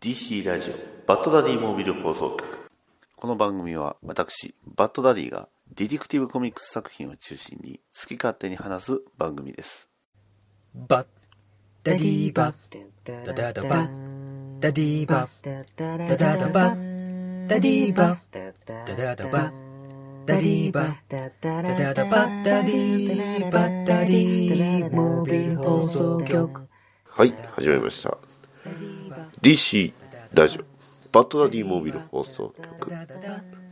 DC ラジオバッドダディモービル放送局。この番組は私バッドダディが Detective Comics 作品を中心に好き勝手に話す番組です。バッダディバッダダダバッダディバッダダダバッダディバッダダダバッダディバッダダダバッダディバッダディモービル放送局はい始まりました DC ラジオバッドダディモービル放送局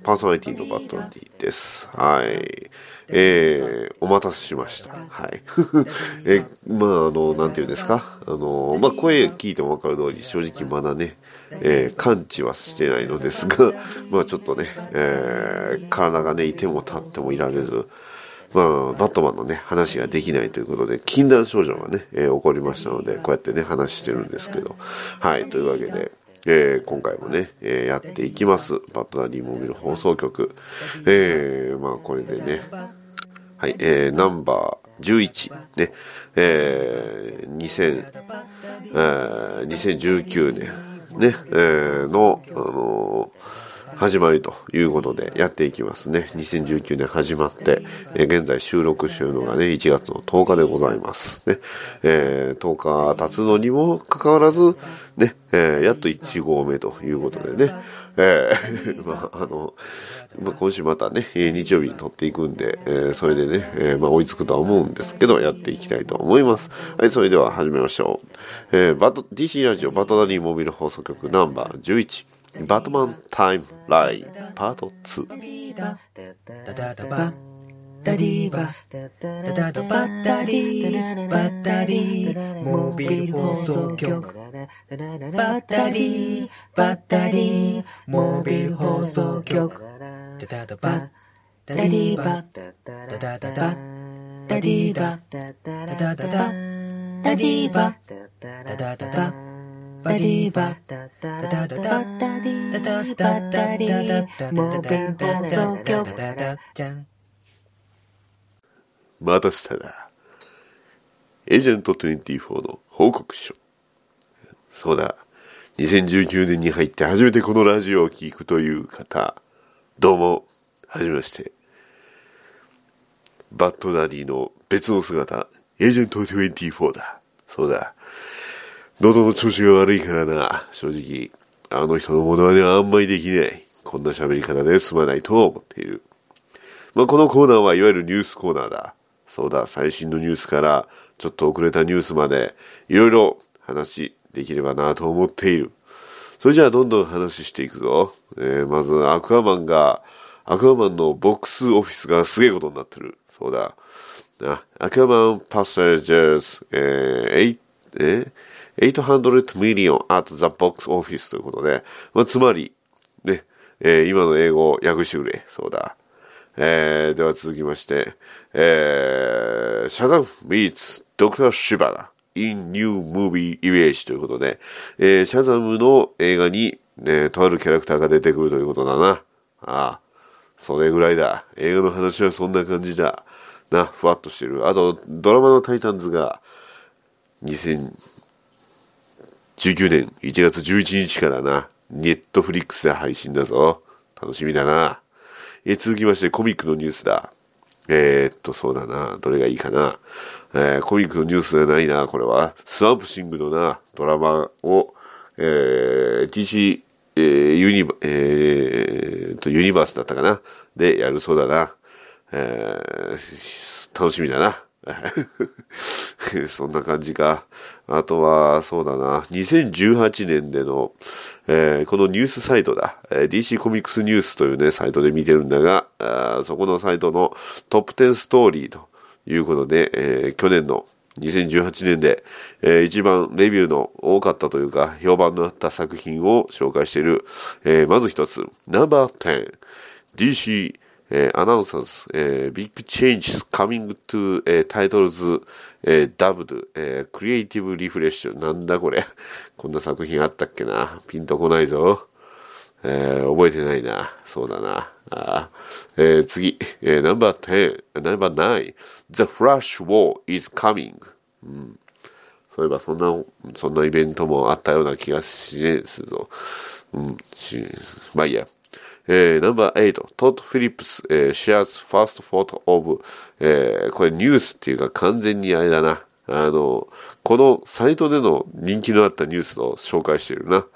パーソナリティのバッドダディです。はい。えー、お待たせしました。はい。え、まあ、あの、なんていうんですか？あの、まあ、声聞いてもわかる通り、正直まだね、えー、感知はしてないのですが、まあ、ちょっとね、えー、体がね、いても立ってもいられず、まあ、バットマンのね、話ができないということで、禁断症状がね、えー起こりましたので、こうやってね、話してるんですけど、はい、というわけで、えー今回もね、えーやっていきます。バッドダディモービル放送局。えーまあ、これでね、はい、えーナンバー11、ね、えー、2000、えー2019年、ね、えーの、あのー始まりということでやっていきますね。2019年始まって、えー現在収録しているのがね、1月の10日でございます。ね、えー10日経つのにもかかわらず、ね、えーやっと1号目ということでね、えー まあ、あの、まあ、今週またね、日曜日に撮っていくんで、えーそれでね、えーまあ、追いつくとは思うんですけど、やっていきたいと思います。はい、それでは始めましょう。えーバト、DC ラジオバトダディモビル放送局ナンバー11、バットマンタイムラインパート2。ダダダバダディバダダダバダディバダディモービル放送局バダディバダディモービル放送局ダダダバダディバダダダダダディバダダダダダディバダダダダバディバダダダダダダディバダディモービン放送局待たせたなエージェント24の報告書そう2019年に入って初めてこのラジオを聴くという方どうもはじめましてバッドダディの別の姿エージェント24だそうだ喉の調子が悪いからな、正直。あの人のものはね、あんまりできない。こんな喋り方で済まないと思っている。まあ、このコーナーはいわゆるニュースコーナーだ。そうだ、最新のニュースからちょっと遅れたニュースまでいろいろ話できればなと思っている。それじゃあどんどん話していくぞ。えーまずアクアマンが、アクアマンのボックスオフィスがすげえことになってる。そうだ。アクアマンパッセージャーズ、えー、え800 million at the box office ということで、まあ、つまり、ね、えー今の英語を訳してくれ。そうだ。えー、では続きまして、えー、シャザム meets ドクターシバラ in new movie image ということで、えー、シャザムの映画に、ね、とあるキャラクターが出てくるということだな。ああ、それぐらいだ。映画の話はそんな感じだ。な、ふわっとしてる。あと、ドラマのタイタンズが、2000 19年1月11日からな、ネットフリックスで配信だぞ。楽しみだな。え続きましてコミックのニュースだ。えー、っと、そうだな。どれがいいかな。えーコミックのニュースじゃないな、これは。 Swamp Thing のな、ドラマを、えー、DC、えーユニバ、えーと、ユニバースだったかな。で、やるそうだな。えー楽しみだな。そんな感じか。あとは、そうだな。2018年での、えーこのニュースサイトだ。DC コミックスニュースというね、サイトで見てるんだが、あそこのサイトのトップ10ストーリーということで、えー去年の2018年で、えー一番レビューの多かったというか、評判のあった作品を紹介している。えーまず一つ、No.10、DC、えー、announcers、えー、big changes coming to、えー、titles、えー、dubbed、えー、creative refresh。なんだこれ。こんな作品あったっけな。ピンとこないぞ。えー覚えてないな。そうだな。あーえー次、えー、No.10、No.9、The Flash War is coming。うん。そういえばそんな、そんなイベントもあったような気がしねえですぞ。うん、し、まあいいや。えー、ナンバー8、トッド・フィリップス、えー、shares first photo of、え、これニュースっていうか完全にあれだな。あの、このサイトでの人気のあったニュースを紹介してるな。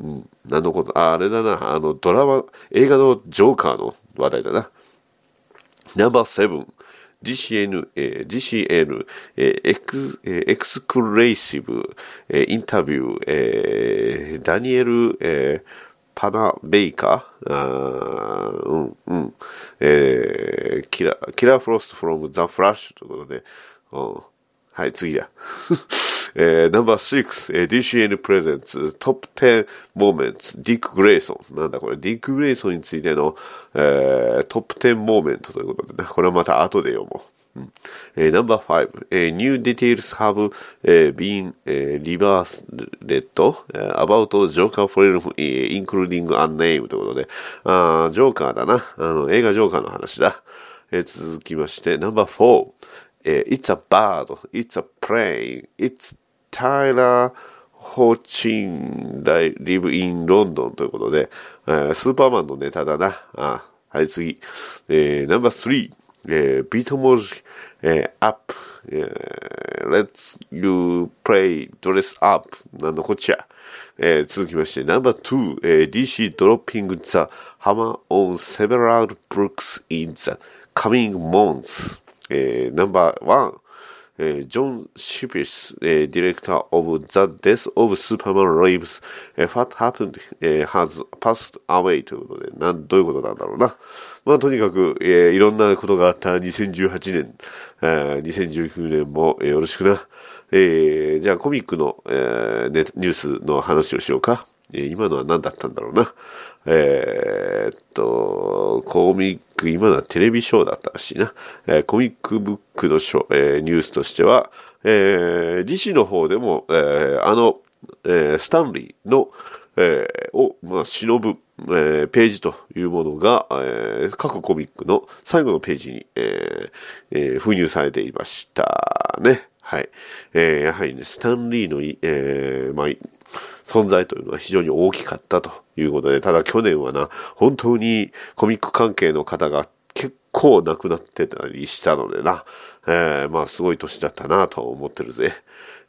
うん、何のこと、あ、あれだな。あの、ドラマ、映画のジョーカーの話題だな。ナンバー7、DCN、えー、DCN、エク、えー、 exclusive、interview、Danielle、Panabaker？ー、あうん、うん、えー、キラ、 Killer Frost from The Flash ということで、うん、はい、次だ。えー、ナンバー6、えー、DCN presents top 10 moments Dick Grayson。なんだこれ、ディック・グレイソンについての、えー、トップ10モーメントということで。ね、これはまた後で読もう。うんえー、ナンバー5、えー、new details have、えー、been、えー、reversed、about Joker film、including unnamed ということで、あジョーカーだな。あの、映画ジョーカーの話だ。えー、続きまして、ナンバー4、えー、It's a bird, It's a plane, It's Tyler Hochin live in London ということで、えー、スーパーマンのネタだな。あはい、次。えー、ナンバー3、えー、ビート文字、えー、アップ、えー、Let's you play dress up なんだこっちや。えー、続きまして、ナンバー2、えー、DC dropping the hammer on several books in the coming months えー、ナンバー1、えー、ジョン・シュピス、えー、ディレクター of The Death of Superman Lives、えー、What Happened、えー、has passed away ということで、なん、どういうことなんだろうな。まあ、とにかく、えー、いろんなことがあった2018年、えー、2019年も、えー、よろしくな。えー、じゃあコミックの、えー、ニュースの話をしようか。今のは何だったんだろうな。えー、っと、コミック、今のはテレビショーだったらしいな。えー、コミックブックのショ、えー、ニュースとしては、えー、自身の方でも、えー、あの、えー、スタンリーの、えー、を、まあ、忍ぶ、えー、ページというものが、えー、各コミックの最後のページに、えーえー、封入されていましたね。はい。えー、やはりね、スタンリーの、えー、まあ、存在というのは非常に大きかったということで、ただ去年はな、本当にコミック関係の方が結構亡くなってたりしたのでな、えー、まあすごい年だったなと思ってるぜ。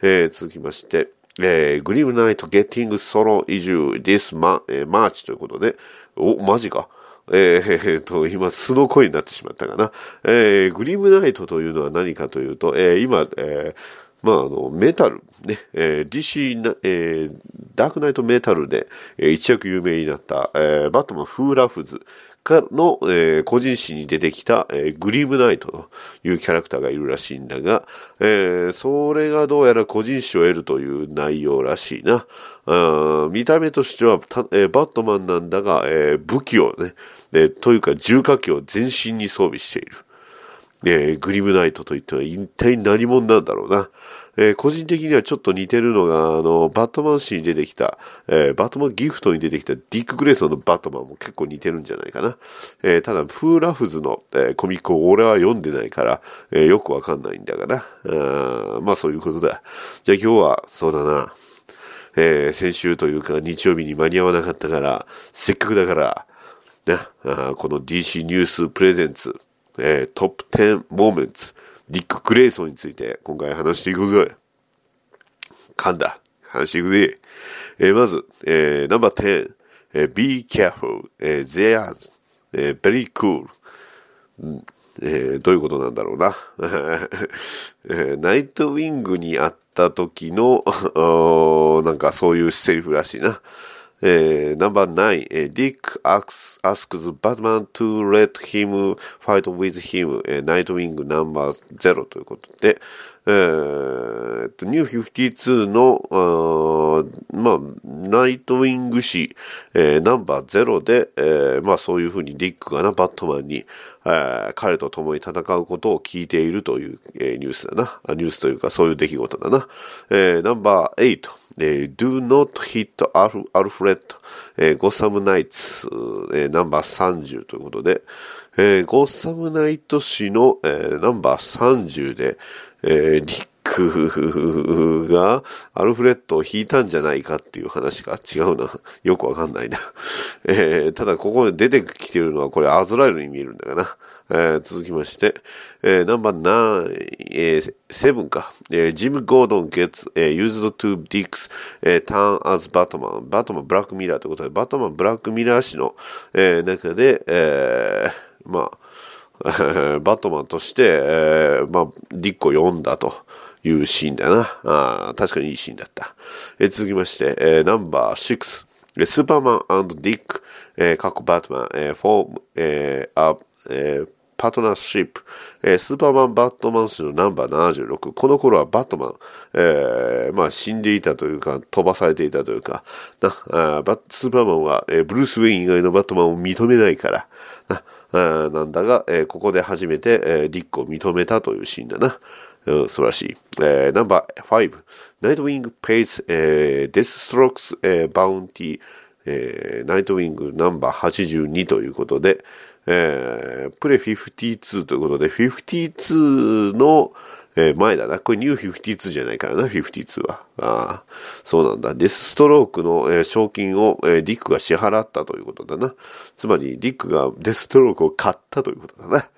えー、続きまして、えー、グリムナイトゲッティングソロ移住 this マ,、えー、マーチということで、お、マジか。えー、えー、と、今、素の声になってしまったかな。えー、グリムナイトというのは何かというと、えー、今、えー、まあ、あの、メタル、ね、えー、DC、えー、ダークナイトメタルで、えー、一躍有名になった、えー、バットマンフーラフズかの、えー、個人誌に出てきた、えー、グリームナイトというキャラクターがいるらしいんだが、えー、それがどうやら個人誌を得るという内容らしいな。あ見た目としてはえー、バットマンなんだが、えー、武器をね、えー、というか重火器を全身に装備している。えー、グリムナイトといっては一体何者なんだろうな。えー、個人的にはちょっと似てるのが、あの、バットマン誌に出てきた、えー、バットマンギフトに出てきたディック・グレイソンのバットマンも結構似てるんじゃないかな。えー、ただ、フーラフズの、え、コミックを俺は読んでないから、え、よくわかんないんだがな。あまあそういうことだ。じゃあ今日は、そうだな。え、先週というか日曜日に間に合わなかったから、せっかくだから、な、あこの DC ニュースプレゼンツ、えー、トップ10モーメンツ、ディック・クレイソンについて今回話していくぜ。噛んだ。話していくぜ。えー、まず、えー、ナンバー10、えー、be careful, えー、there's, えー、very cool、うんえー、どういうことなんだろうな。えー、ナイトウィングに会った時の、なんかそういうセリフらしいな。えー、ナンバー9、えー、Dick asks, asks Batman to let him fight with him、えー、ナイトウィングナンバー0ということで、えー、と、ニュー52の、あまあ、ナイトウィング誌、えー、ナンバー0で、えー、まあそういうふうにディックがな、バットマンに、えー、彼と共に戦うことを聞いているという、えー、ニュースだな。ニュースというかそういう出来事だな。えー、ナンバー8、えー、Do not hit Alfred、えー、ゴッサムナイツ、えー、ナンバー30ということで、えー、ゴッサムナイト氏の、えー、ナンバー30で、えー、ディックがアルフレッドを引いたんじゃないかっていう話が違うな。よくわかんないな。えー、ただここで出てきてるのはこれアズラエルに見えるんだかな。えー、続きまして、えー、ナンバー9、えー、7か、えー、ジム・ゴードン gets、えー、used to Dix、えー、turn as Batman、バトマン、ブラックミラーということで、バトマン、ブラックミラー氏の、えー、中で、えー、まあ、バットマンとして、えー、まあ、ディックを読んだというシーンだな。あ確かにいいシーンだった。えー、続きまして、えー、ナンバー6、ス。ーパーマンディック、えー、過去バットマン、えー、フォーム、えー、アップ、えー、パートナーシップ、えー、スーパーマン・バットマン氏のナンバー76。この頃はバットマン、えー、まあ死んでいたというか、飛ばされていたというか、なあバスーパーマンは、えー、ブルース・ウェイン以外のバットマンを認めないから、ななんだが、えー、ここで初めて、えー、ディックを認めたというシーンだな。うん、素晴らしい。えー、ナンバー5、 Nightwing pays、Deathstroke's、えー、 bounty、えー、ナイトウィングナンバー82ということで、えー、プレ52ということで、52の、えー、前だな。これニュー52じゃないからな、52は。ああ、そうなんだ。デスストロークの、えー、賞金を、えー、ディックが支払ったということだな。つまり、ディックがデスストロークを買ったということだな。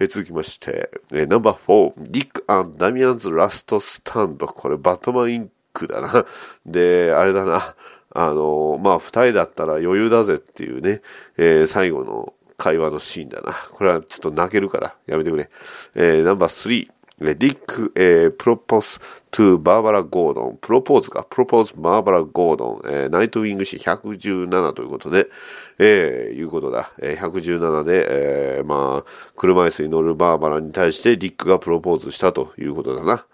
え、続きまして、え、ナンバー4、ディックダミアンズラストスタンド。これ、バトマンインクだな。で、あれだな。あの、まあ、二人だったら余裕だぜっていうね、え、最後の会話のシーンだな。これはちょっと泣けるからやめてくれ。え、ナンバー3。ディック、えー、プロポーズto Barbara Gordon。プロポーズか。プロポーズバーバラ・ゴードン。えー、ナイトウィング誌117ということで、えー、いうことだ。えー、117で、えー、まあ、車椅子に乗るバーバラに対してディックがプロポーズしたということだな。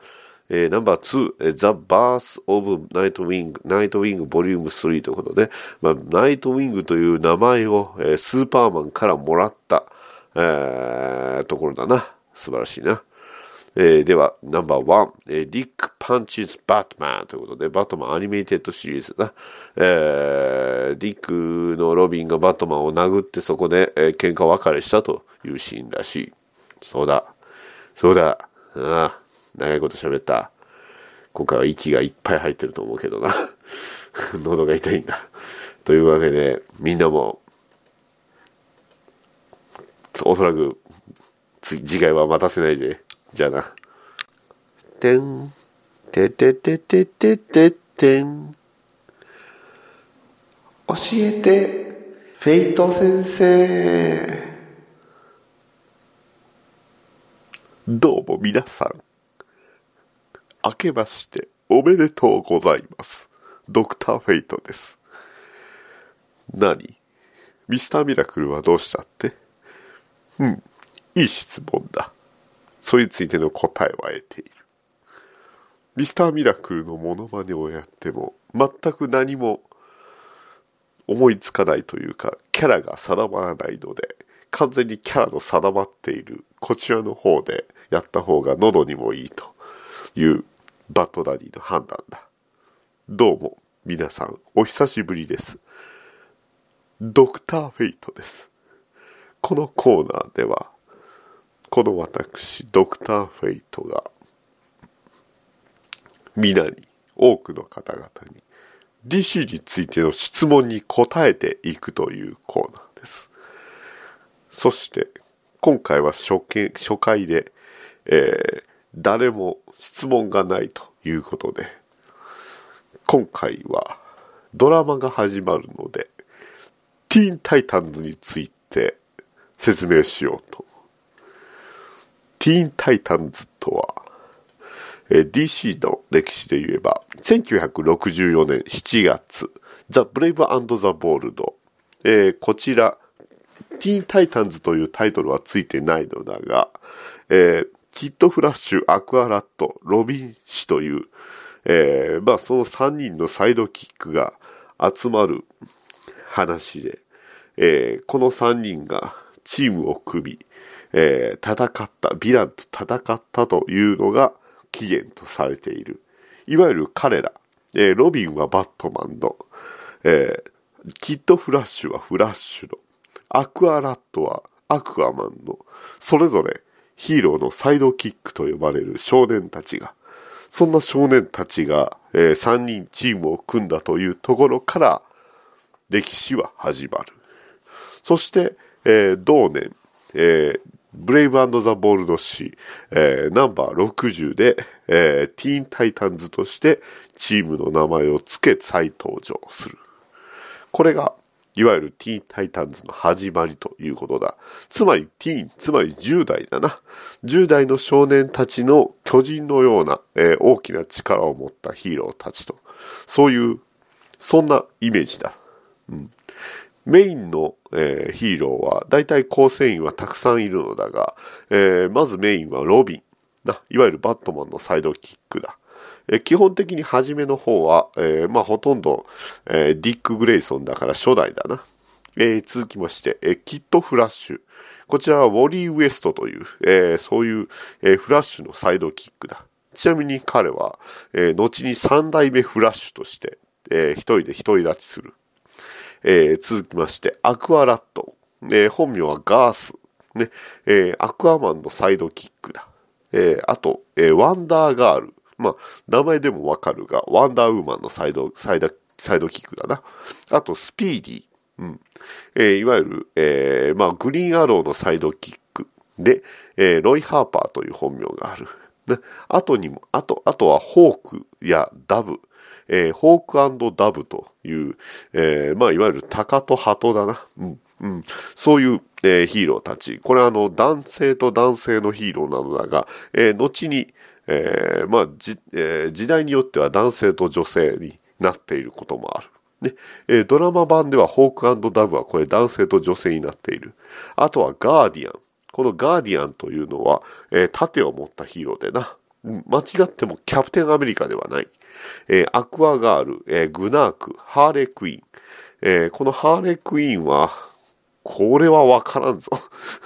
えー、ナンバー2、The Birth of Nightwing, Nightwing Volume 3ということで、まあ、ナイトウィングという名前を、えー、スーパーマンからもらった、えー、ところだな。素晴らしいな。えー、では、ナンバーワン、えー、 Dick punches Batman ということで、バットマンアニメイテッドシリーズな。えー、ディックのロビンがバットマンを殴ってそこで、えー、喧嘩別れしたというシーンらしい。そうだ。そうだ。ああ。長いこと喋った。今回は息がいっぱい入ってると思うけどな。喉が痛いんだ。というわけで、みんなも、おそらく、次回は待たせないで。じゃあな。てん、ててててててて。教えて、フェイト先生。どうも皆さん。明けましておめでとうございます。ドクターフェイトです。何？ミスターミラクルはどうしたって？うん、いい質問だ。それについての答えは得ている。ミスターミラクルのモノマネをやっても全く何も思いつかないというかキャラが定まらないので完全にキャラの定まっているこちらの方でやった方が喉にもいいというバットダディの判断だ。どうも、皆さん、お久しぶりです。ドクターフェイトです。このコーナーでは、この私、ドクターフェイトが、皆に、多くの方々に、DC についての質問に答えていくというコーナーです。そして、今回は初見初回で、えー、誰も質問がないということで、今回はドラマが始まるので、ティーンタイタンズについて説明しようと。ティーンタイタンズとは、え DC の歴史で言えば、1964年7月、ザ・ブレイブザ・ボールド、え、こちら、ティーンタイタンズというタイトルはついてないのだが、えー、キッドフラッシュ、アクアラット、ロビン氏という、えー、まあその3人のサイドキックが集まる話で、えー、この3人がチームを組み、えー、戦った、ヴィランと戦ったというのが起源とされている。いわゆる彼ら、えー、ロビンはバットマンの、えー、キッドフラッシュはフラッシュの、アクアラットはアクアマンの、それぞれヒーローのサイドキックと呼ばれる少年たちが、そんな少年たちが、えー、3人チームを組んだというところから歴史は始まる。そして、えー、同年、えー、ブレイブザ・ボールド氏、えー、ナンバー60で、えー、ティーン・タイタンズとしてチームの名前を付け再登場する。これが、いわゆるティーン・タイタンズの始まりということだ。つまりティーン、つまり10代だな。10代の少年たちの巨人のような、えー、大きな力を持ったヒーローたちと。そういう、そんなイメージだ。うん、メインの、えー、ヒーローは、大体構成員はたくさんいるのだが、えー、まずメインはロビン。な、いわゆるバットマンのサイドキックだ。えー、基本的に初めの方は、え、まあほとんど、え、ディック・グレイソンだから初代だな。え、続きまして、え、キット・フラッシュ。こちらはウォリー・ウエストという、え、そういう、え、フラッシュのサイドキックだ。ちなみに彼は、え、後に三代目フラッシュとして、えー、一人で独り立ちする。えー、続きまして、アクアラット。えー、本名はガース。ね、えー、アクアマンのサイドキックだ。えー、あと、えー、ワンダーガール。まあ、名前でもわかるが、ワンダーウーマンのサイド、サイド、サイドキックだな。あと、スピーディー。うん。えー、いわゆる、えー、まあ、グリーンアローのサイドキック。で、えー、ロイ・ハーパーという本名がある。ね、あとにも、あと、あとはホークやダブ。えー、ホークダブという、えー、まあ、いわゆるタカとハトだな。うん。うん、そういう、えー、ヒーローたち。これはあの、男性と男性のヒーローなのだが、えー、後に、えー、まあ、じ、え、時代によっては男性と女性になっていることもある。ね、え、ドラマ版ではホークダブはこれ男性と女性になっている。あとはガーディアン。このガーディアンというのは、え、盾を持ったヒーローでな。間違ってもキャプテンアメリカではない。えー、アクアガール、えー、グナーク、ハーレクイーン。えー、このハーレクイーンは、これはわからんぞ。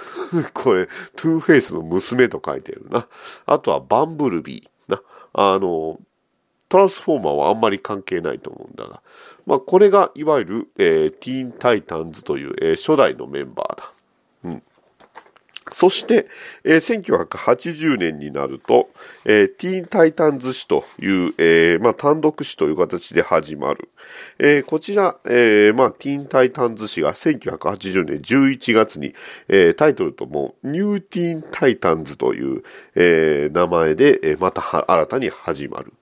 これ、トゥーフェイスの娘と書いてるな。あとはバンブルビー。な。あの、トランスフォーマーはあんまり関係ないと思うんだが。まあ、これが、いわゆる、えー、ティーンタイタンズという、えー、初代のメンバーだ。そして、えー、1980年になると、えー、ティーンタイタンズ誌という、えー、まあ、単独誌という形で始まる。えー、こちら、えー、まあ、ティーンタイタンズ誌が1980年11月に、えー、タイトルも、ニューティーンタイタンズという、えー、名前で、えー、また新たに始まる。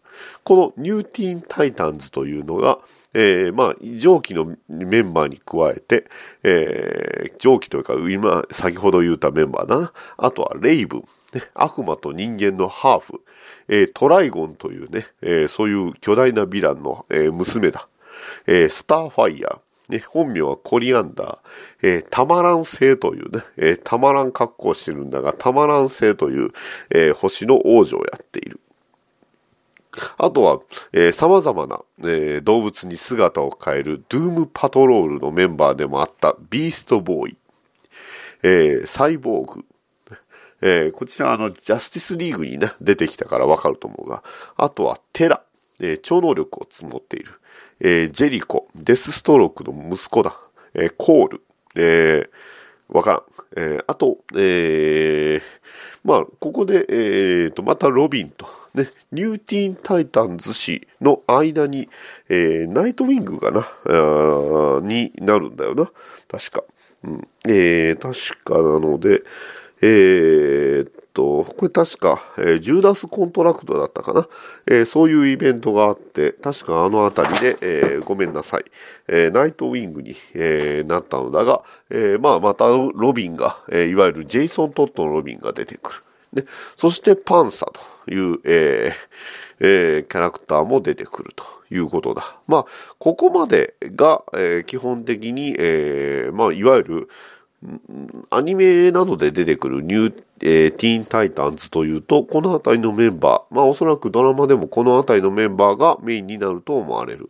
このニューティーンタイタンズというのが、えー、まあ、上記のメンバーに加えて、えー、上記というか、今、先ほど言ったメンバーだな。あとは、レイブン、ね、悪魔と人間のハーフ、えー、トライゴンというね、えー、そういう巨大なヴィランの、えー、娘だ。えー、スターファイヤー、ね、本名はコリアンダー、えー、タマラン星というね、えー、タマラン格好してるんだが、タマラン星という、えー、星の王女をやっている。あとは、えー、様々な、えー、動物に姿を変えるドゥームパトロールのメンバーでもあったビーストボーイ、えー、サイボーグ、えー、こちらあの、ジャスティスリーグにね、出てきたからわかると思うが、あとはテラ、えー、超能力を持っている、えー、ジェリコ、デスストロークの息子だ、えー、コール、えー、わからん。えー、あと、えー、まあ、ここで、えー、と、またロビンと、ね、ニューティーンタイタンズ誌の間に、えー、ナイトウィングがな、になるんだよな。確か。うん、えー、確かなので、えー、っと、これ確か、えー、 Judas Contract だったかな？えー、そういうイベントがあって、確かあのあたりで、えー、ごめんなさい、えー、ナイトウィングに、えー、なったのだが、えー、まあ、またロビンが、えー、いわゆるジェイソン・トッドのロビンが出てくる。ね、そしてパンサという、えーえー、キャラクターも出てくるということだ。まあ、ここまでが、えー、基本的に、えー、まあ、いわゆる、アニメなどで出てくるニュー、えー、ティーンタイタンズというと、このあたりのメンバー、まあおそらくドラマでもこのあたりのメンバーがメインになると思われる。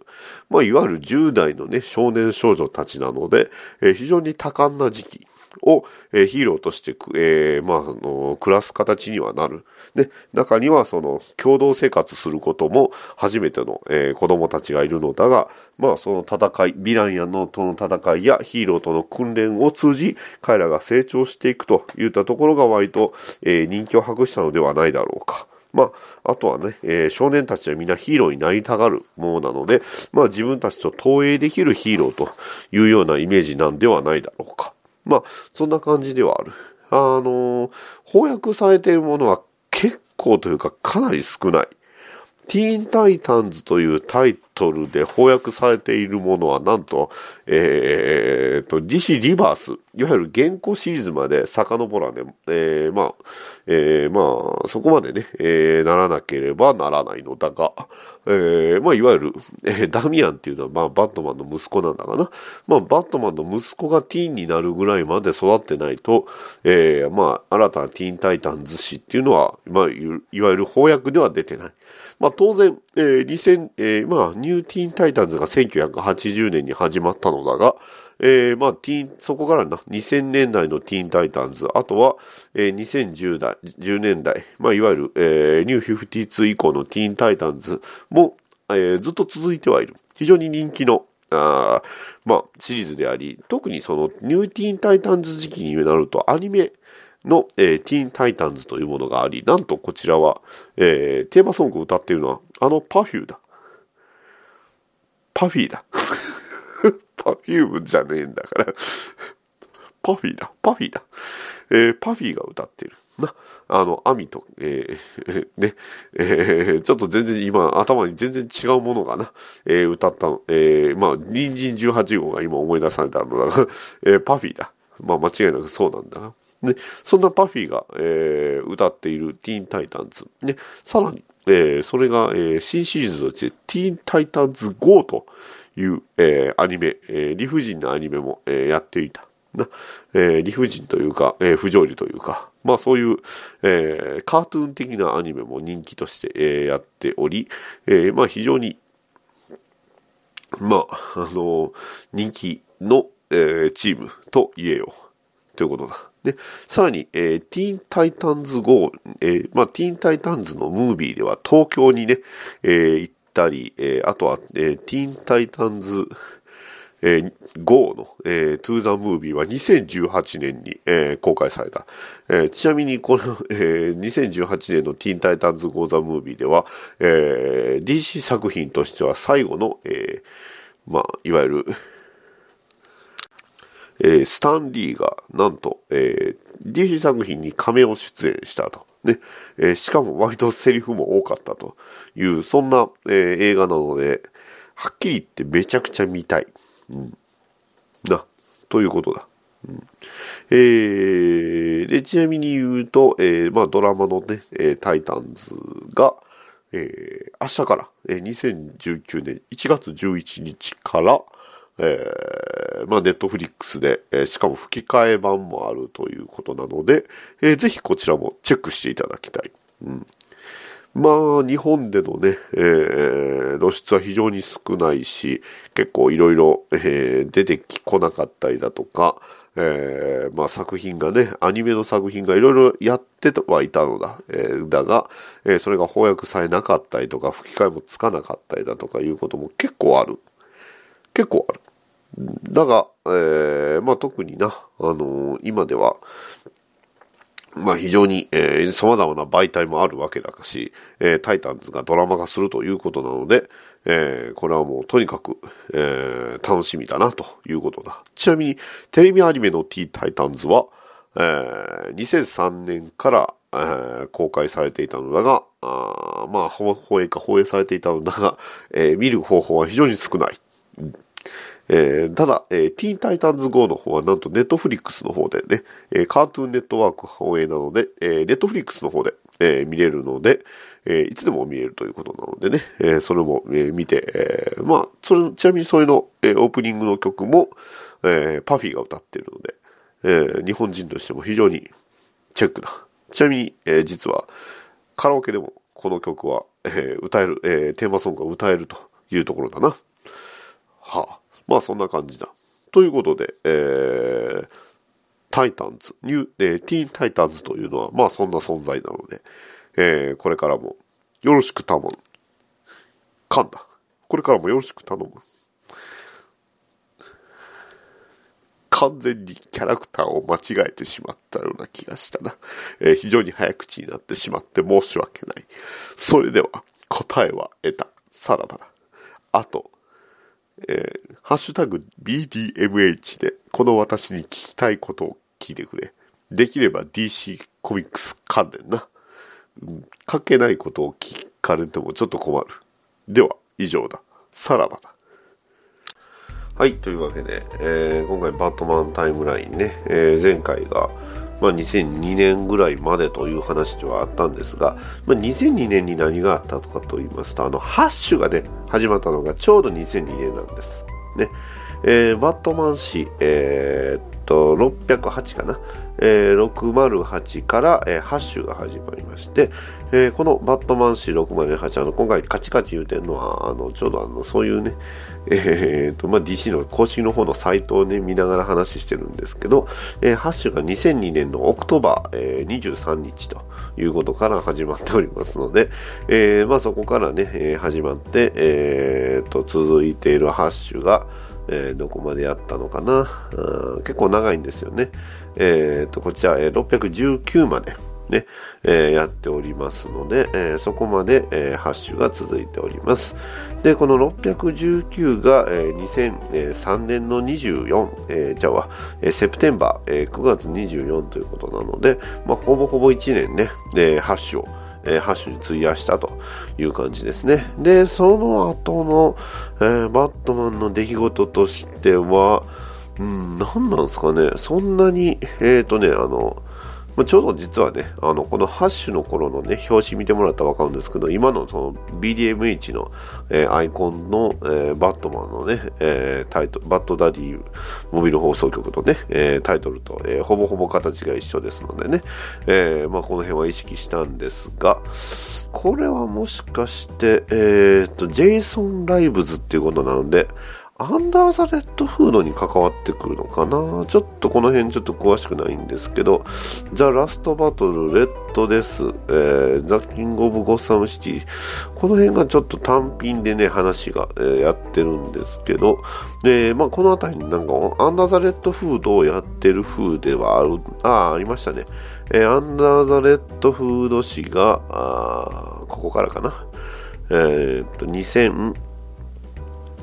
まあいわゆる10代のね、少年少女たちなので、えー、非常に多感な時期。を、えー、ヒーローとして、えー、まあ、あの、暮らす形にはなる。で、中にはその、共同生活することも初めての、えー、子供たちがいるのだが、まあ、その戦い、ヴィランやのとの戦いやヒーローとの訓練を通じ、彼らが成長していくといったところが割と、えー、人気を博したのではないだろうか。まあ、あとはね、えー、少年たちはみんなヒーローになりたがるものなので、まあ自分たちと投影できるヒーローというようなイメージなんではないだろうか。まあ、そんな感じではある。あのー、翻訳されているものは結構というかかなり少ない。ティーンタイタンズというタイトルで翻訳されているものは、なんと、えー、と、DC リバース、いわゆる原稿シリーズまで遡らね、えー、まあ、えー、まあ、そこまでね、えー、ならなければならないのだが、えー、まあ、いわゆる、えー、ダミアンっていうのは、まあ、バットマンの息子なんだかな。まあ、バットマンの息子がティーンになるぐらいまで育ってないと、えー、まあ、新たなティーンタイタンズ誌っていうのは、まあ、いわゆる翻訳では出てない。まあ当然、えー、2000、えー、まあニューティーンタイタンズが1980年に始まったのだが、えー、まあティーン、そこからな、2000年代のティーンタイタンズ、あとは、えー、2010代、10年代、まあいわゆる、えー、ニュー52以降のティーンタイタンズも、えー、ずっと続いてはいる。非常に人気の、あまあ、シリーズであり、特にそのニューティーンタイタンズ時期になるとアニメ、の、えー、ティーンタイタンズというものがあり、なんとこちらは、えー、テーマソングを歌っているのは、あのパフューだ。パフィーだ。パフュームじゃねえんだからパフィーだ。パフィーだ。えー、パフィーが歌ってる。な、あの、アミと、えー、ね、えー、ちょっと全然今、頭に全然違うものがな、えー、歌ったの、えー、まあ、隣人18号が今思い出されたのだが、えー、パフィーだ。まあ、間違いなくそうなんだな。で、そんなパフィーが、えー、歌っているティーンタイタンズ。ね、さらに、えー、それが、えー、新シリーズとしてティーンタイタンズ GO という、えー、アニメ、えー、理不尽なアニメも、えー、やっていた。なえー、理不尽というか、えー、不条理というか、まあそういう、えー、カートゥーン的なアニメも人気として、えー、やっており、えー、まあ非常に、まあ、あのー、人気の、えー、チームと言えようということだ。で、さらに、えー、ティーンタイタンズ GO、えー、まあ、ティーンタイタンズのムービーでは東京にね、えー、行ったり、えー、あとは、えー、ティーンタイタンズ、えー、GO の、えー、 To the Movies は2018年に、えー、公開された。えー、ちなみにこの、えー、2018年のティーンタイタンズ GO ザムービーでは、えー、DC 作品としては最後の、えー、まあ、いわゆる、えー、スタンリーが、なんと、えー、DC 作品にカメオ出演したと。ね、えー、しかも割とセリフも多かったという、そんな、えー、映画なので、はっきり言ってめちゃくちゃ見たい。うん。な、ということだ。うん、えー、で、ちなみに言うと、えー、まあドラマのね、えー、タイタンズが、えー、明日から、えー、2019年1月11日から、えー、まあ、ネットフリックスで、えー、しかも吹き替え版もあるということなので、えー、ぜひこちらもチェックしていただきたい。うん。まあ、日本でのね、えー、露出は非常に少ないし、結構いろいろ、えー、出てきこなかったりだとか、えー、まあ作品がね、アニメの作品がいろいろやってはいたのだ。えー、だが、えー、それが翻訳されなかったりとか、吹き替えもつかなかったりだとかいうことも結構ある。結構ある。だが、えー、まあ特にな、あのー、今では、まあ非常に、えー、様々な媒体もあるわけだかし、えー、タイタンズがドラマ化するということなので、えー、これはもうとにかく、えー、楽しみだなということだ。ちなみに、テレビアニメの T タイタンズは、えー、2003年から、えー、公開されていたのだが、あまあ、放映か放映されていたのだが、えー、見る方法は非常に少ない。えー、ただ、えー、ティーンタイタンズ GO の方はなんとネットフリックスの方でね、えー、カートゥーンネットワーク放映なので、えー、ネットフリックスの方で、え、見れるので、え、いつでも見れるということなのでね、え、それも、え、見て、え、まあ、それ、ちなみにそれの、えー、オープニングの曲も、えー、パフィーが歌ってるので、え、日本人としても非常にチェックだ。ちなみに、え、実は、カラオケでもこの曲は、え、歌える、え、テーマソングが歌えるというところだな。はあ。まあそんな感じだ。ということで、えー、タイタンズ、ニュー、えー、ティーンタイタンズというのは、まあそんな存在なので、えー、これからもよろしく頼む。噛んだ。これからもよろしく頼む。完全にキャラクターを間違えてしまったような気がしたな。えー、非常に早口になってしまって申し訳ない。それでは、答えは得た。さらばだ。あと、えー、ハッシュタグ BDMH でこの私に聞きたいことを聞いてくれ。できれば DC コミックス関連な。うん、関係ないことを聞かれてもちょっと困る。では、以上だ。さらばだ。はい、というわけで、えー、今回バットマンタイムラインね、えー、前回が、まあ、2002年ぐらいまでという話ではあったんですが、まあ、2002年に何があったとかと言いますと、あの、ハッシュがね、始まったのがちょうど2002年なんです。ね。えー、バットマン誌、えー、と、608かな。えー、608から、えー、ハッシュが始まりまして、えー、このバットマン誌608、あの、今回カチカチ言うてるのは、あの、ちょうどあの、そういうね、えーとまあ、DC の公式の方のサイトを、ね、見ながら話してるんですけど、えー、ハッシュが2002年のオクトバー、えー、23日ということから始まっておりますので、えーまあ、そこからね、えー、始まって、えーと、続いているハッシュが、えー、どこまでやったのかな、結構長いんですよね。えーと、こちら、えー、619まで。ね、えー、やっておりますので、えー、そこまで、えー、ハッシュが続いております。で、この619が、えー、2003年の24、えー、じゃあ、えー、セプテンバー、えー、9月24ということなので、まあ、ほぼほぼ1年ね、で、ハッシュを、えー、ハッシュに費やしたという感じですね。で、その後の、えー、バットマンの出来事としては、うん、何なんですかね、そんなに、えっ、ー、とね、あの、まあ、ちょうど実はね、あの、このハッシュの頃のね、表紙見てもらったらわかるんですけど、今のその BDMH の、えー、アイコンの、えー、バットマンのね、えー、タイトル、バットダディモビル放送局とね、えタイトルと、えほぼほぼ形が一緒ですのでね、えまあ、この辺は意識したんですが、これはもしかして、えっと、ジェイソン・ライブズっていうことなので、アンダーザレッドフードに関わってくるのかな？ちょっとこの辺ちょっと詳しくないんですけど、ザ・ラストバトル、レッドデス、えー、 The King of Gotham City、この辺がちょっと単品でね、話が、えー、やってるんですけど、で、まあ、この辺りになんか、 Under the Red Hood をやってる風ではある、あ、ありましたね。えー、 Under the Red Hood 誌が、ここからかな。えー、っと、2000、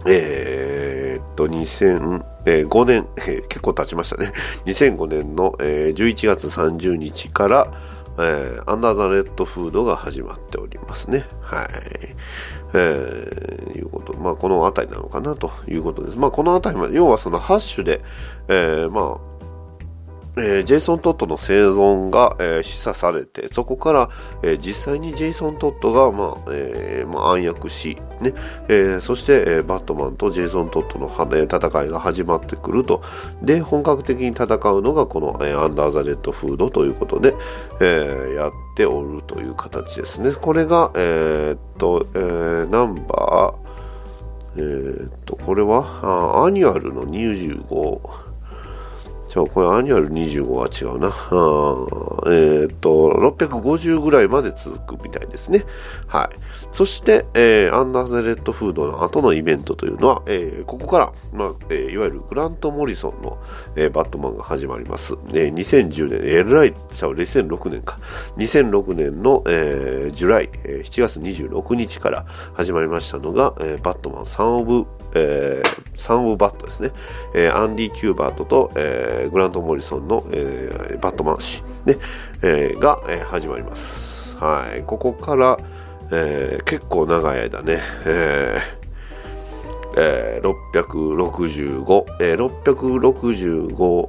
えー、っと、2005年、えー、結構経ちましたね。2005年の、えー、11月30日から、えー、アンダーザレッドフードが始まっておりますね。はい。えー、いうこと。まあ、この辺りなのかなということです。まあ、この辺りまで、要はそのハッシュで、えー、まあ、えー、ジェイソン・トットの生存が、えー、示唆されて、そこから、えー、実際にジェイソン・トットが、まあえーまあ、暗躍し、ねえー、そして、えー、バットマンとジェイソン・トットの、えー、戦いが始まってくると。で、本格的に戦うのがこの、えー、 Under the Red Hood ということで、えー、やっておるという形ですね。これが、えー、っと、えー、ナンバー、えー、っと、これはアニュアルの25、じゃあこれアニュアル25は違うな。えっ、と、650ぐらいまで続くみたいですね。はい。そして、えー、 Under the Red Hood の後のイベントというのは、えー、ここから、まあえー、いわゆるグラント・モリソンの、えー、バットマンが始まります。えー、2010年、えらい、ちゃう、2006年か。2006年の、えー、 July、えー、7月26日から始まりましたのが、えー、バットマン Son of えー、 Son of Bat ですね、えー、アンディ・キューバートと、えー、グラント・モリソンの、えー、バットマン誌、ねえー、が、えー、始まります。はい、ここから、えー、結構長い間ね、えーえー、665、えー、665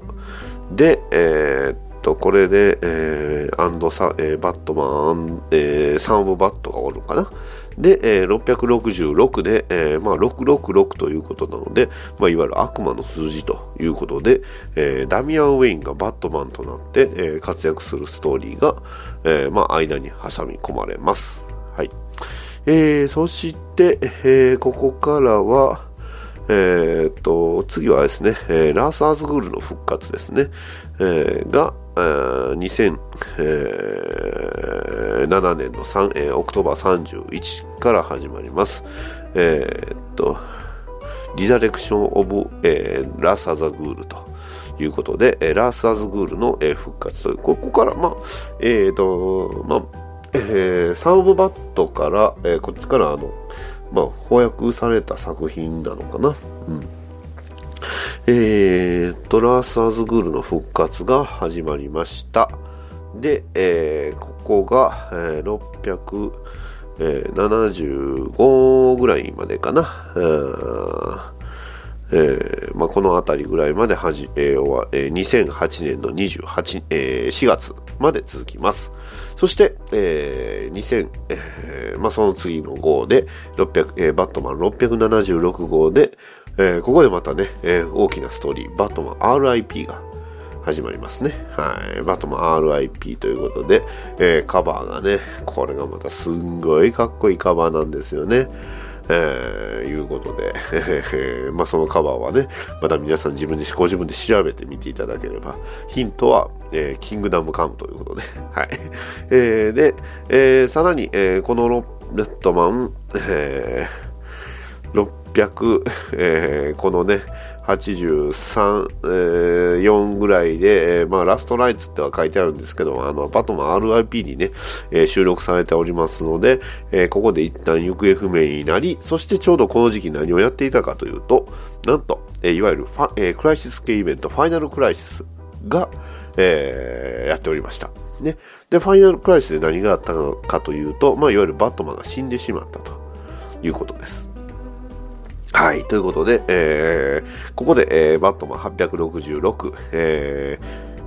で、えー、っと、これで、えー、アンドサ、えー、バットマン、えー、サン・オブ・バットがおるのかな。で、えー、666で、えー、まあ、666ということなので、まあ、いわゆる悪魔の数字ということで、えー、ダミアン・ウェインがバットマンとなって、えー、活躍するストーリーが、えー、まあ、間に挟み込まれます。はい。えー、そして、えー、ここからは、えー、と、次はですね、えー、ラース・アズグールの復活ですね、えー、が、2007年の3、えー、オクトバー31から始まります。えー、っと、リザレクション・オブ、えー、ラサザグールということで、えー、ラス・アズグールの、えー、復活という、ここから、まあ、えっ、ー、と、まあ、えー、サン・オブ・バットから、えー、こっちからあの、まあ、翻訳された作品なのかな。うん。えー、トラース・アズグールの復活が始まりました。で、えー、ここが、えー、675ぐらいまでかな。えーまあ、この辺りぐらいまではじ、えーえー、2008年の28、えー、4月まで続きます。そして、えー、2000、えーまあ、その次の号で、600えー、バットマン676号で、えー、ここでまたね、えー、大きなストーリー、バトマン RIP が始まりますね。はい。バトマン RIP ということで、えー、カバーがね、これがまたすんごいかっこいいカバーなんですよね。えー、いうことで、まあそのカバーはね、また皆さん自分で、ご自分で調べてみていただければ、ヒントは、えー、キングダムカムということで、はい。えー、で、えー、さらに、えー、このロットマン、えー、ロッえー、このね、83、えー、4ぐらいで、えー、まあ、ラストライツっては書いてあるんですけど、あの、バトマン RIP にね、えー、収録されておりますので、えここで一旦行方不明になり、そしてちょうどこの時期何をやっていたかというと、なんと、えいわゆるファ、えクライシス系イベント、ファイナルクライシスが、えやっておりました。ね。で、ファイナルクライシスで何があったのかというと、まあ、いわゆるバットマンが死んでしまったということです。はい。ということで、えー、ここで、えー、バットマン866、え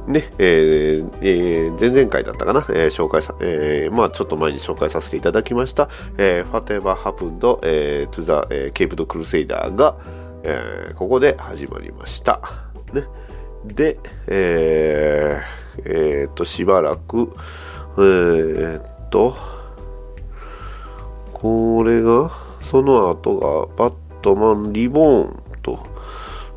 ー、ね、えーえー、前々回だったかな、えー、紹介さ、えー、まあちょっと前に紹介させていただきました、えー、ファテバハプンド、えー、トゥザ、えー、ケープドクルセイダーが、えー、ここで始まりました。ね。で、えー、えー、っと、しばらく、えー、っと、これが、その後が、バットマンリボーンと、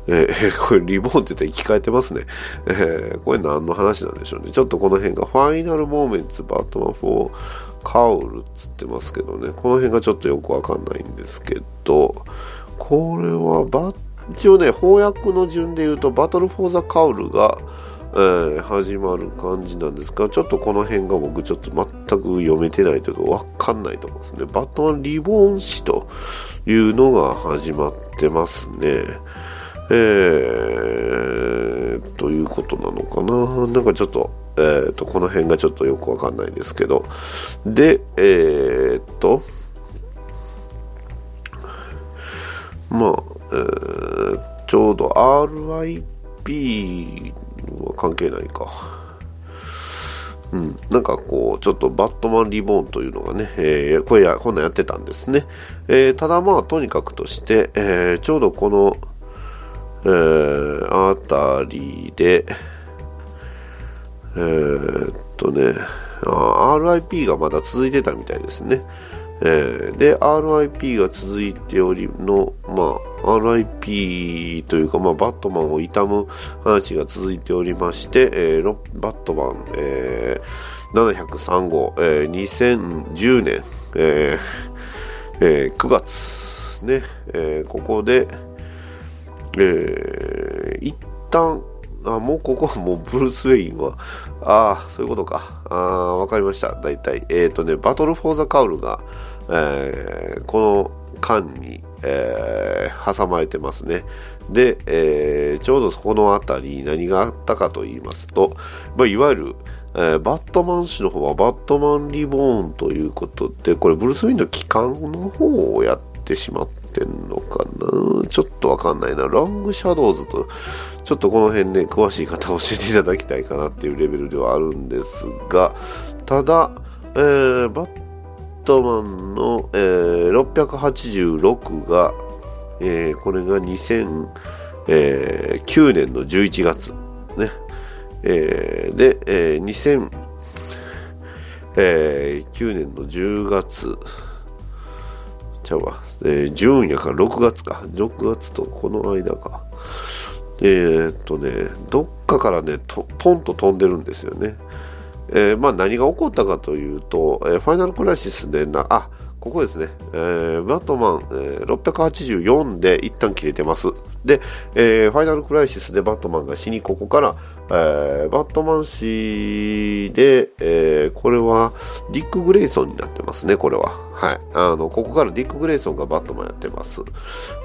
えー、これリボーンって言ったら生き返ってますね。えー、これ何の話なんでしょうね。ちょっとこの辺がファイナルモーメンツバットマン4カウルっつってますけどね。この辺がちょっとよくわかんないんですけど、これはバ一応ね、翻訳の順で言うと、バトルフォーザカウルが、えー、始まる感じなんですが、ちょっとこの辺が僕ちょっと全く読めてないというかわかんないと思うんですね。バットマンリボーン誌というのが始まってますね。えー、ということなのかな。なんかちょっと、えー、と、この辺がちょっとよくわかんないですけど。で、えー、っと、まあ、えー、ちょうど RIP は関係ないか。うん、なんかこう、ちょっとバットマンリボーンというのがね、えー、これや、こんなんやってたんですね。えー、ただまあ、とにかくとして、えー、ちょうどこの、えー、あたりで、えー、っとね、RIP がまだ続いてたみたいですね。えー、で、RIP が続いておりの、まあ、RIP というか、まあ、バットマンを悼む話が続いておりまして、えー、バットマン、えー、703号、えー、2010年、えーえー、9月ね、えー、ここで、えー、一旦、あ、もうここはもうブルース・ウェインは、ああ、そういうことか。ああ、わかりました。大体。えっ、ー、とね、バトル・フォー・ザ・カウルが、えー、この間に、えー、挟まれてますね。で、えー、ちょうどそこの辺り何があったかと言いますと、まあ、いわゆる、えー、バットマン氏の方はバットマンリボーンということで、これブルース・ウィンの機関の方をやってしまってんのかな？ちょっとわかんないな。ロングシャドウズと、ちょっとこの辺ね、詳しい方教えていただきたいかなっていうレベルではあるんですが、ただ、えー、バットマンの、えー、686が、えー、これが2009年の11月。ね。えー、で、えー、2009年の10月。ちゃうわ。えー、順やから6月か。6月とこの間か。えー、っとね、どっかからね、ポンと飛んでるんですよね。えー、まあ、何が起こったかというと、えー、ファイナルクライシスでな、あ、ここですね、えー、バットマン、えー、684で一旦切れてます。で、えー、ファイナルクライシスでバットマンが死に、ここから、えー、バットマン氏で、えー、これはディック・グレイソンになってますね、これは。はい。あの、ここからディック・グレイソンがバットマンやってます。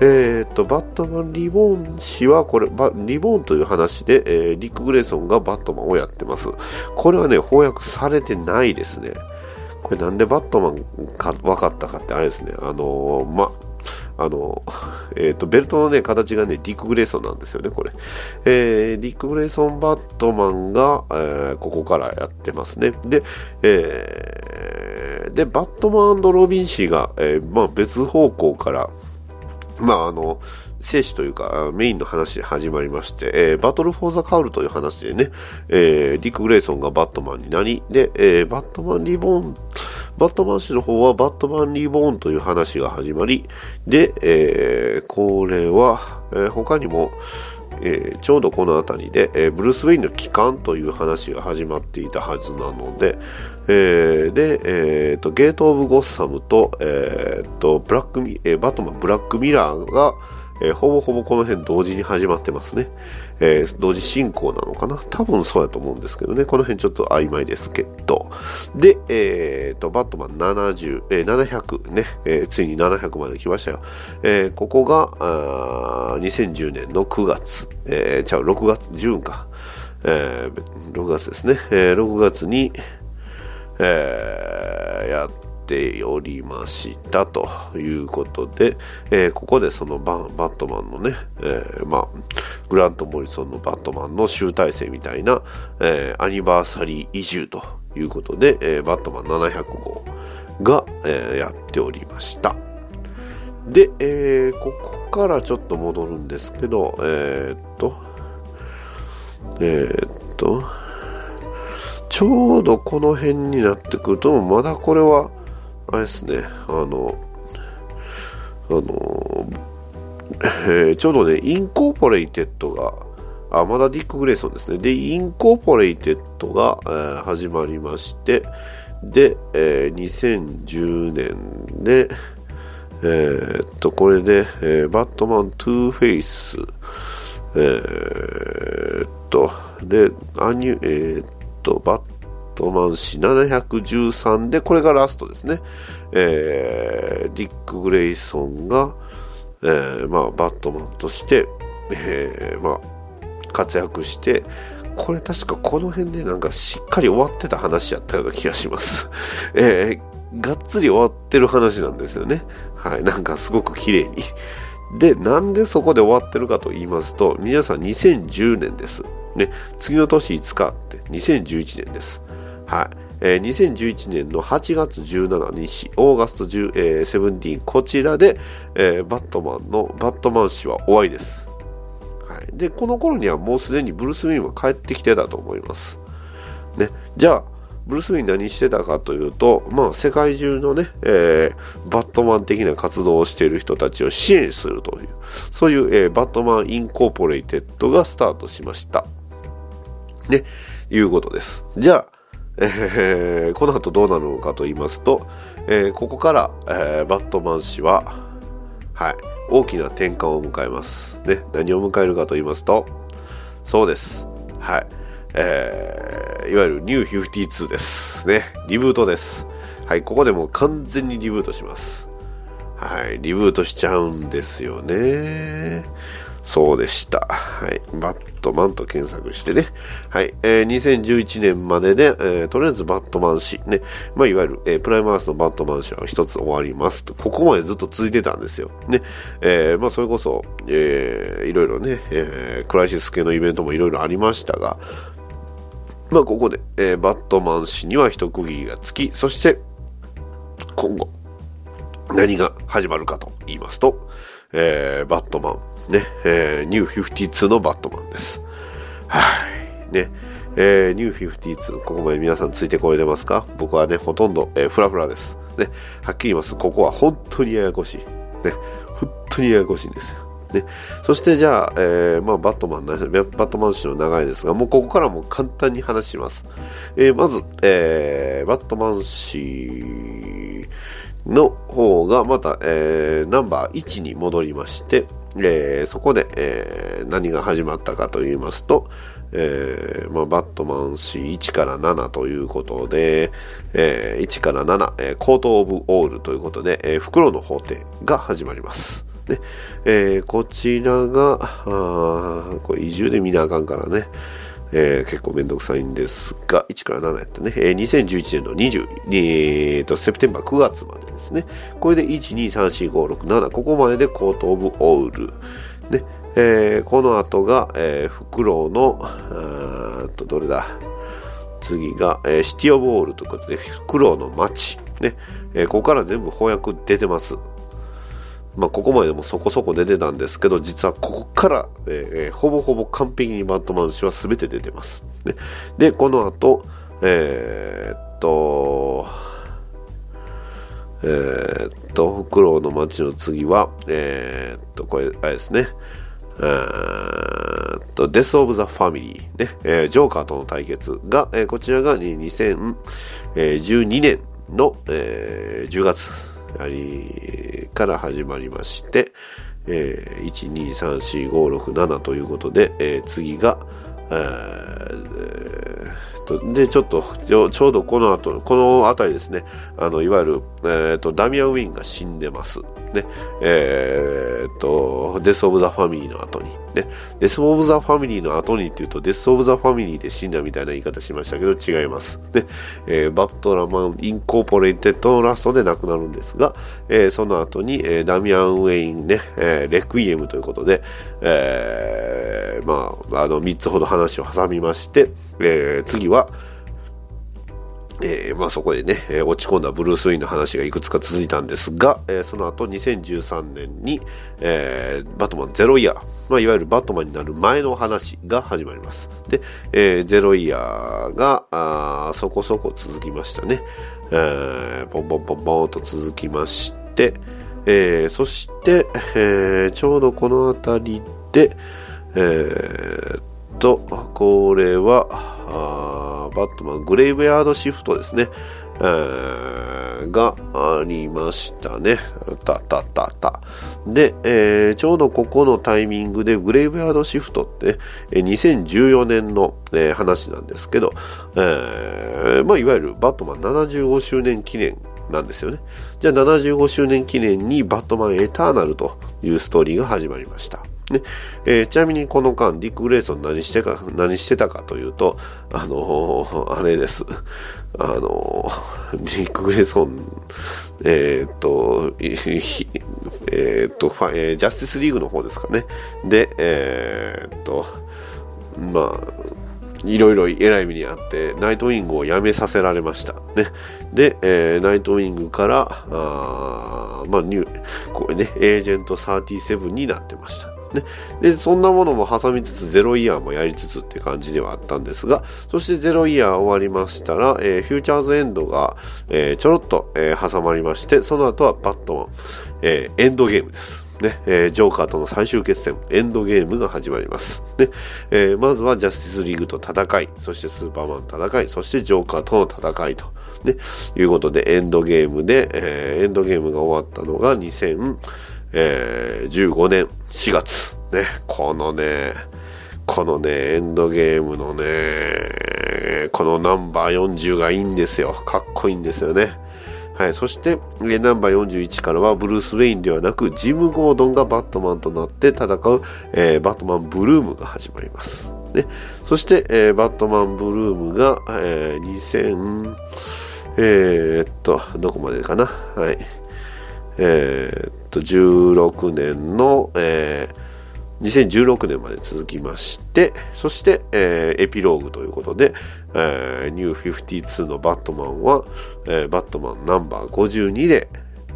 えっ、と、バットマン・ Reborn 誌は、これ、 Reborn という話で、えー、ディック・グレイソンがバットマンをやってます。これはね、翻訳されてないですね。これなんでバットマンか分かったかってあれですね。あのー、ま、あの、えっ、ー、と、ベルトのね、形がね、ディック・グレイソンなんですよね、これ。えー、ディック・グレイソン・バットマンが、えー、ここからやってますね。で、えー、で、バットマンロビン誌が、えー、まあ別方向から、まああの、生死というか、メインの話で始まりまして、えー、 Battle for the Cowl という話でね、えー、ディック・グレイソンがバットマンになり、で、えー、バットマン・ Reborn、バットマン誌の方はバットマン・ Reborn という話が始まり、で、えー、これは、えー、他にも、えー、ちょうどこの辺りで、えー、ブルース・ウェインの帰還という話が始まっていたはずなので、えー、で、えーと、 Gates of Gotham と,、えーと Black Mi えー、バットマン・ Black Mirror が、えー、ほぼほぼこの辺同時に始まってますね。えー、同時進行なのかな？多分そうやと思うんですけどね。この辺ちょっと曖昧ですけど。で、えー、と、バットマン70、えー、700ね、えー、ついに700まで来ましたよ。えー、ここが、あ2010年の9月、えー、ちゃう、6月、10か。えー、6月ですね。えー、6月に、えー、やっておりましたということで、えー、ここでそのババットマンのね、えー、まあ、グラント・モリソンのバットマンの集大成みたいな、えー、アニバーサリー移住ということで、えバットマン700号が、えやっておりました。で、えここからちょっと戻るんですけど、えっと、えっと、ちょうどこの辺になってくると、まだこれは、あれですね、あの、あの、えー、ちょうどね、 Incorporated が、あ、まだディック・グレイソンですね。で、 Incorporated が、えー、始まりまして、で、えー、2010年で、えー、っと、これで、えー、バットマン・トゥーフェイス、えー、っと、で、アニュ、えー、っと、バットトマン氏713で、これがラストですね。えー、ディック・グレイソンが、えー、まあ、バットマンとして、えー、まあ、活躍して、これ確かこの辺でなんかしっかり終わってた話やったような気がします。えー、がっつり終わってる話なんですよね。はい、なんかすごく綺麗に。で、なんでそこで終わってるかと言いますと、皆さん2010年です。ね、次の年いつかって2011年です。はい。えー、2011年の8月17日、オーガスト10、えー、17、こちらで、えー、バットマンの、バットマン氏は終わりです。はい。で、この頃にはもうすでにブルース・ウィンは帰ってきてたと思います。ね。じゃあ、ブルース・ウェイン何してたかというと、まあ、世界中のね、えー、バットマン的な活動をしている人たちを支援するという、そういう、えー、バットマン・ Incorporated がスタートしました。ね、いうことです。じゃあ、えー、この後どうなるのかと言いますと、えー、ここから、えー、バットマン誌は、はい、大きな転換を迎えます。ね、何を迎えるかと言いますと、そうです。はい。えー、いわゆるニュー52です。ね、リブートです。はい、ここでもう完全にリブートします。はい、リブートしちゃうんですよね。そうでした。はい。バットマンと検索してね。はい。えー、2011年までで、えー、とりあえずバットマン誌、ね。まあ、いわゆる、えー、プライマースのバットマン誌は一つ終わりますと。ここまでずっと続いてたんですよ。ね。えー、まあ、それこそ、えー、いろいろね、えー、クライシス系のイベントもいろいろありましたが、まあ、ここで、えー、バットマン誌には一区切りがつき、そして、今後、何が始まるかと言いますと、えー、バットマン、ね、えー、ニュー52のバットマンです。はい。ね、えー、ニュー52、ここまで皆さんついてこれてますか？僕はね、ほとんど、えー、フラフラです。ね、はっきり言います。ここは本当にややこしい。ね、本当にややこしいんですよ。ね、そしてじゃあ、えー、まあ、バットマン、バットマン氏の長いですが、もうここからも簡単に話します。えー、まず、えー、バットマン氏の方がまた、えー、ナンバー1に戻りまして、えー、そこで、えー、何が始まったかと言いますと、えーまあ、バットマン C1 から7ということで、えー、1から7、えー、コート・オブ・オールということで、えー、袋の法廷が始まります。ねえー、こちらが、あこれ移住で見なあかんからね、えー、結構めんどくさいんですが、1から7やってね、えー、2011年の20、えー、と、セプテンバー9月までですね。これで1、2、3、4、5、6、7、ここまででコート・オブ・オール。ね、えー、この後が、えー、フクロウの、あと、どれだ次が、えー、シティ・オブ・オールということで、フクロウの街。ね、えー、ここから全部翻訳出てます。まあ、ここまでもそこそこ出てたんですけど、実はここから、えー、ほぼほぼ完璧にバットマン氏は全て出てます。ね、で、この後、えー、っと、えー、っと、フクロウの街の次は、えー、っと、これ、あれですね。えー、と、デス・オブ・ザ・ファミリー、ね、えー、ジョーカーとの対決が、えー、こちらが2012年の、えー、10月ありから始まりまして、えー、1、2、3、4、5、6、7ということで、えー、次が、えー、でちょっとちょうどこの後この辺りですね。あのいわゆる、えーと、ダミアン・ウィンが死んでます。ねえーと、 Death of the Family の後に、ね、 Death of the Family の後にっていうと、 Death of the Family で死んだみたいな言い方しましたけど、違います。ねえー、バットマン・インコーポレイテッドのラストで亡くなるんですが、えー、その後に、えー、ダミアン・ウェインね、え Requiem ということで、えまあ、あの、3つほど話を挟みまして、え次は、えー、まあ、そこでね、え、落ち込んだブルース・ウェインの話がいくつか続いたんですが、えー、その後2013年に、えー、バットマンゼロイヤー、まあ、いわゆるバットマンになる前の話が始まります。で、え、ゼロイヤーがあそこそこ続きましたね。え、ポンポンポンポンと続きまして、え、そして、え、ちょうどこの辺りで、えー、と、これは、バットマン、グレイブヤードシフトですね。がありましたね。たたたた。で、えー、ちょうどここのタイミングでグレイブヤードシフトって、ね、2014年の、えー、話なんですけど、えーまあ、いわゆるバットマン75周年記念なんですよね。じゃあ75周年記念にバットマンエターナルというストーリーが始まりました。ねえー、ちなみにこの間、ディック・グレイソン何してか、何してたかというと、あのー、あれです。あのー、ディック・グレイソン、えー、っと、え、っと、え、ジャスティスリーグの方ですかね。で、え、っと、まあ、いろいろ偉い目にあって、ナイトウィングを辞めさせられました。ね。で、えー、ナイトウィングから、あまあ、ニュー、これね、エージェント37になってました。ね、でそんなものも挟みつつゼロイヤーもやりつつって感じではあったんですがそしてゼロイヤー終わりましたら、えー、フューチャーズエンドが、えー、ちょろっと、えー、挟まりましてその後はバットマン、えエンドゲームです。ね。えー、ジョーカーとの最終決戦、エンドゲームが始まります。ね。えー、まずはジャスティスリーグと戦い、そしてスーパーマン戦い、そしてジョーカーとの戦いと、ね、いうことで、エンドゲームで、えー、エンドゲームが終わったのが2000、えー、15年4月。ね、このね、このね、エンドゲームのね、このナンバー40がいいんですよ。かっこいいんですよね。はい、そして、ナンバー41からはブルース・ウェインではなく、ジム・ゴードンがバットマンとなって戦う、えー、バットマン・ブルームが始まります。ね、そして、えー、バットマン・ブルームが、えー、2000、えー、っと、どこまでかな。はい。えー、っと、16年の、えー、2016年まで続きまして、そして、えー、エピローグということで、えー、ニュー52のバットマンは、えー、バットマンナンバー52で、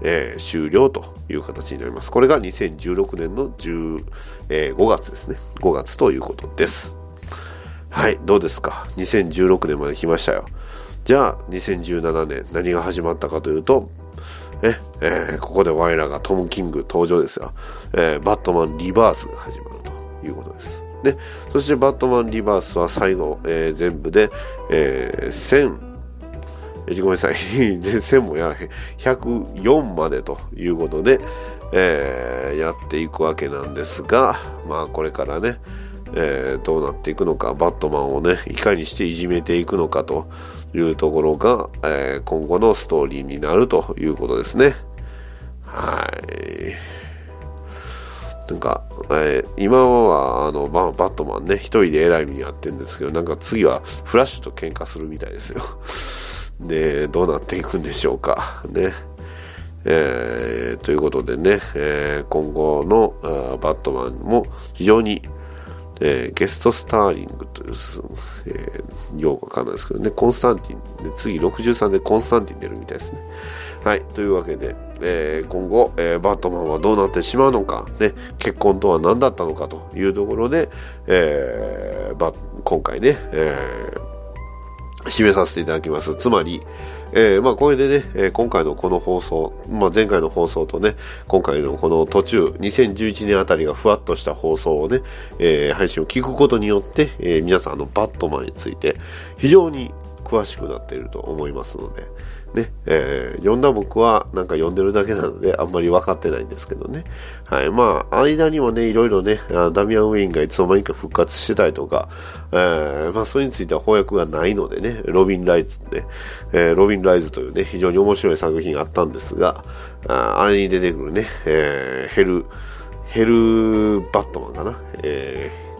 えー、終了という形になります。これが2016年の10、えー、5月ですね。5月ということです。はい、どうですか ?2016 年まで来ましたよ。じゃあ、2017年何が始まったかというと、ねえー、ここで我らがトム・キング登場ですよ、えー、バットマンリバースが始まるということです。ね、そしてバットマンリバースは最後、えー、全部で、え、1000、え、ごめんなさい、全1000もやらへん、104までということで、え、やっていくわけなんですが、まあこれからね、え、どうなっていくのか、バットマンをね、いかにしていじめていくのかと。いうところが、えー、今後のストーリーになるということですね。はい。なんか、えー、今はあのババットマンね、一人で偉い目にやってるんですけど、なんか次はフラッシュと喧嘩するみたいですよ。で、どうなっていくんでしょうか。ね。えー、ということでね、えー、今後のバットマンも非常に、えー、ゲストスターリングという、えー、よくわかんないですけどね、コンスタンティン、で次63でコンスタンティン出るみたいですね。はい、というわけで、えー、今後、えー、バットマンはどうなってしまうのか、ね、結婚とは何だったのかというところで、えー、今回ね、えー、締めさせていただきます。つまり、えー、まあ、これでね、えー、今回のこの放送、まあ、前回の放送とね、今回のこの途中、2011年あたりがふわっとした放送をね、えー、配信を聞くことによって、えー、皆さん、あの、バットマンについて、非常に詳しくなっていると思いますので、ね、えー、読んだ僕はなんか読んでるだけなのであんまり分かってないんですけどね。はい。まあ、間にもね、いろいろね、ダミアン・ウェインがいつの間にか復活してたりとか、えー、まあ、それについては翻訳がないのでね、ロビン・ライズね、えー、ロビン・ライズというね、非常に面白い作品があったんですが、ああれに出てくるね、えー、ヘル、ヘル・バットマンかな、えー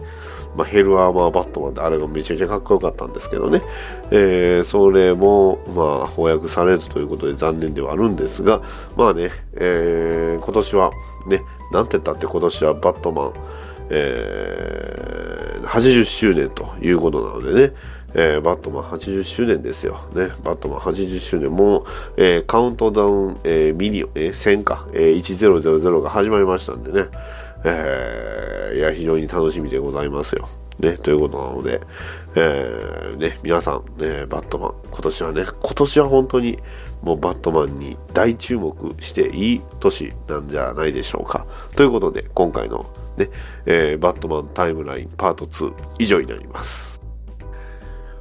まあ、ヘルアーマーバットマンってあれがめちゃめちゃかっこよかったんですけどね、えー、それも、まあ、翻訳されずということで残念ではあるんですが、まあね、えー、今年は、ね、なんて言ったって今年はバットマン、えー、80周年ということなのでね、えー、バットマン80周年ですよ。ね、バットマン80周年も、えー、カウントダウン、えー、ミリオン、えー、1000か、えー、1000が始まりましたんでね、えー、いや、非常に楽しみでございますよ。ね、ということなので、えー、ね、皆さん、ね、バットマン、今年はね、今年は本当にもうバットマンに大注目していい年なんじゃないでしょうか。ということで、今回のね、えー、バットマンタイムラインパート2以上になります。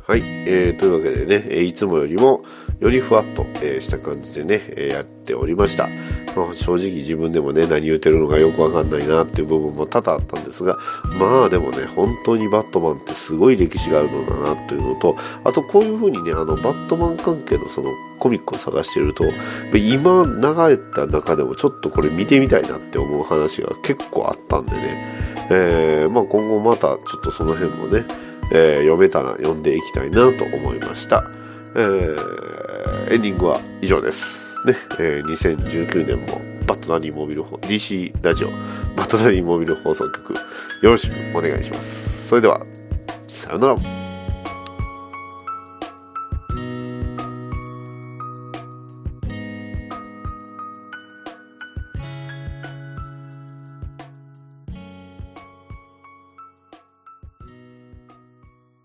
はい、えー、というわけでね、いつもよりもよりふわっと、えー、した感じでね、やっておりました。まあ、正直自分でもね、何言ってるのかよくわかんないなっていう部分も多々あったんですが、まあでもね、本当にバットマンってすごい歴史があるのだなというのと、あとこういう風にね、あの、バットマン関係のそのコミックを探していると、今流れた中でもちょっとこれ見てみたいなって思う話が結構あったんでね、えー、まあ今後またちょっとその辺もね、えー、読めたら読んでいきたいなと思いました。えー、エンディングは以上です。ね、えー、2019年もバットナリーモビル DC ラジオバットナリーモビル放送局よろしくお願いします。それでは、さようなら。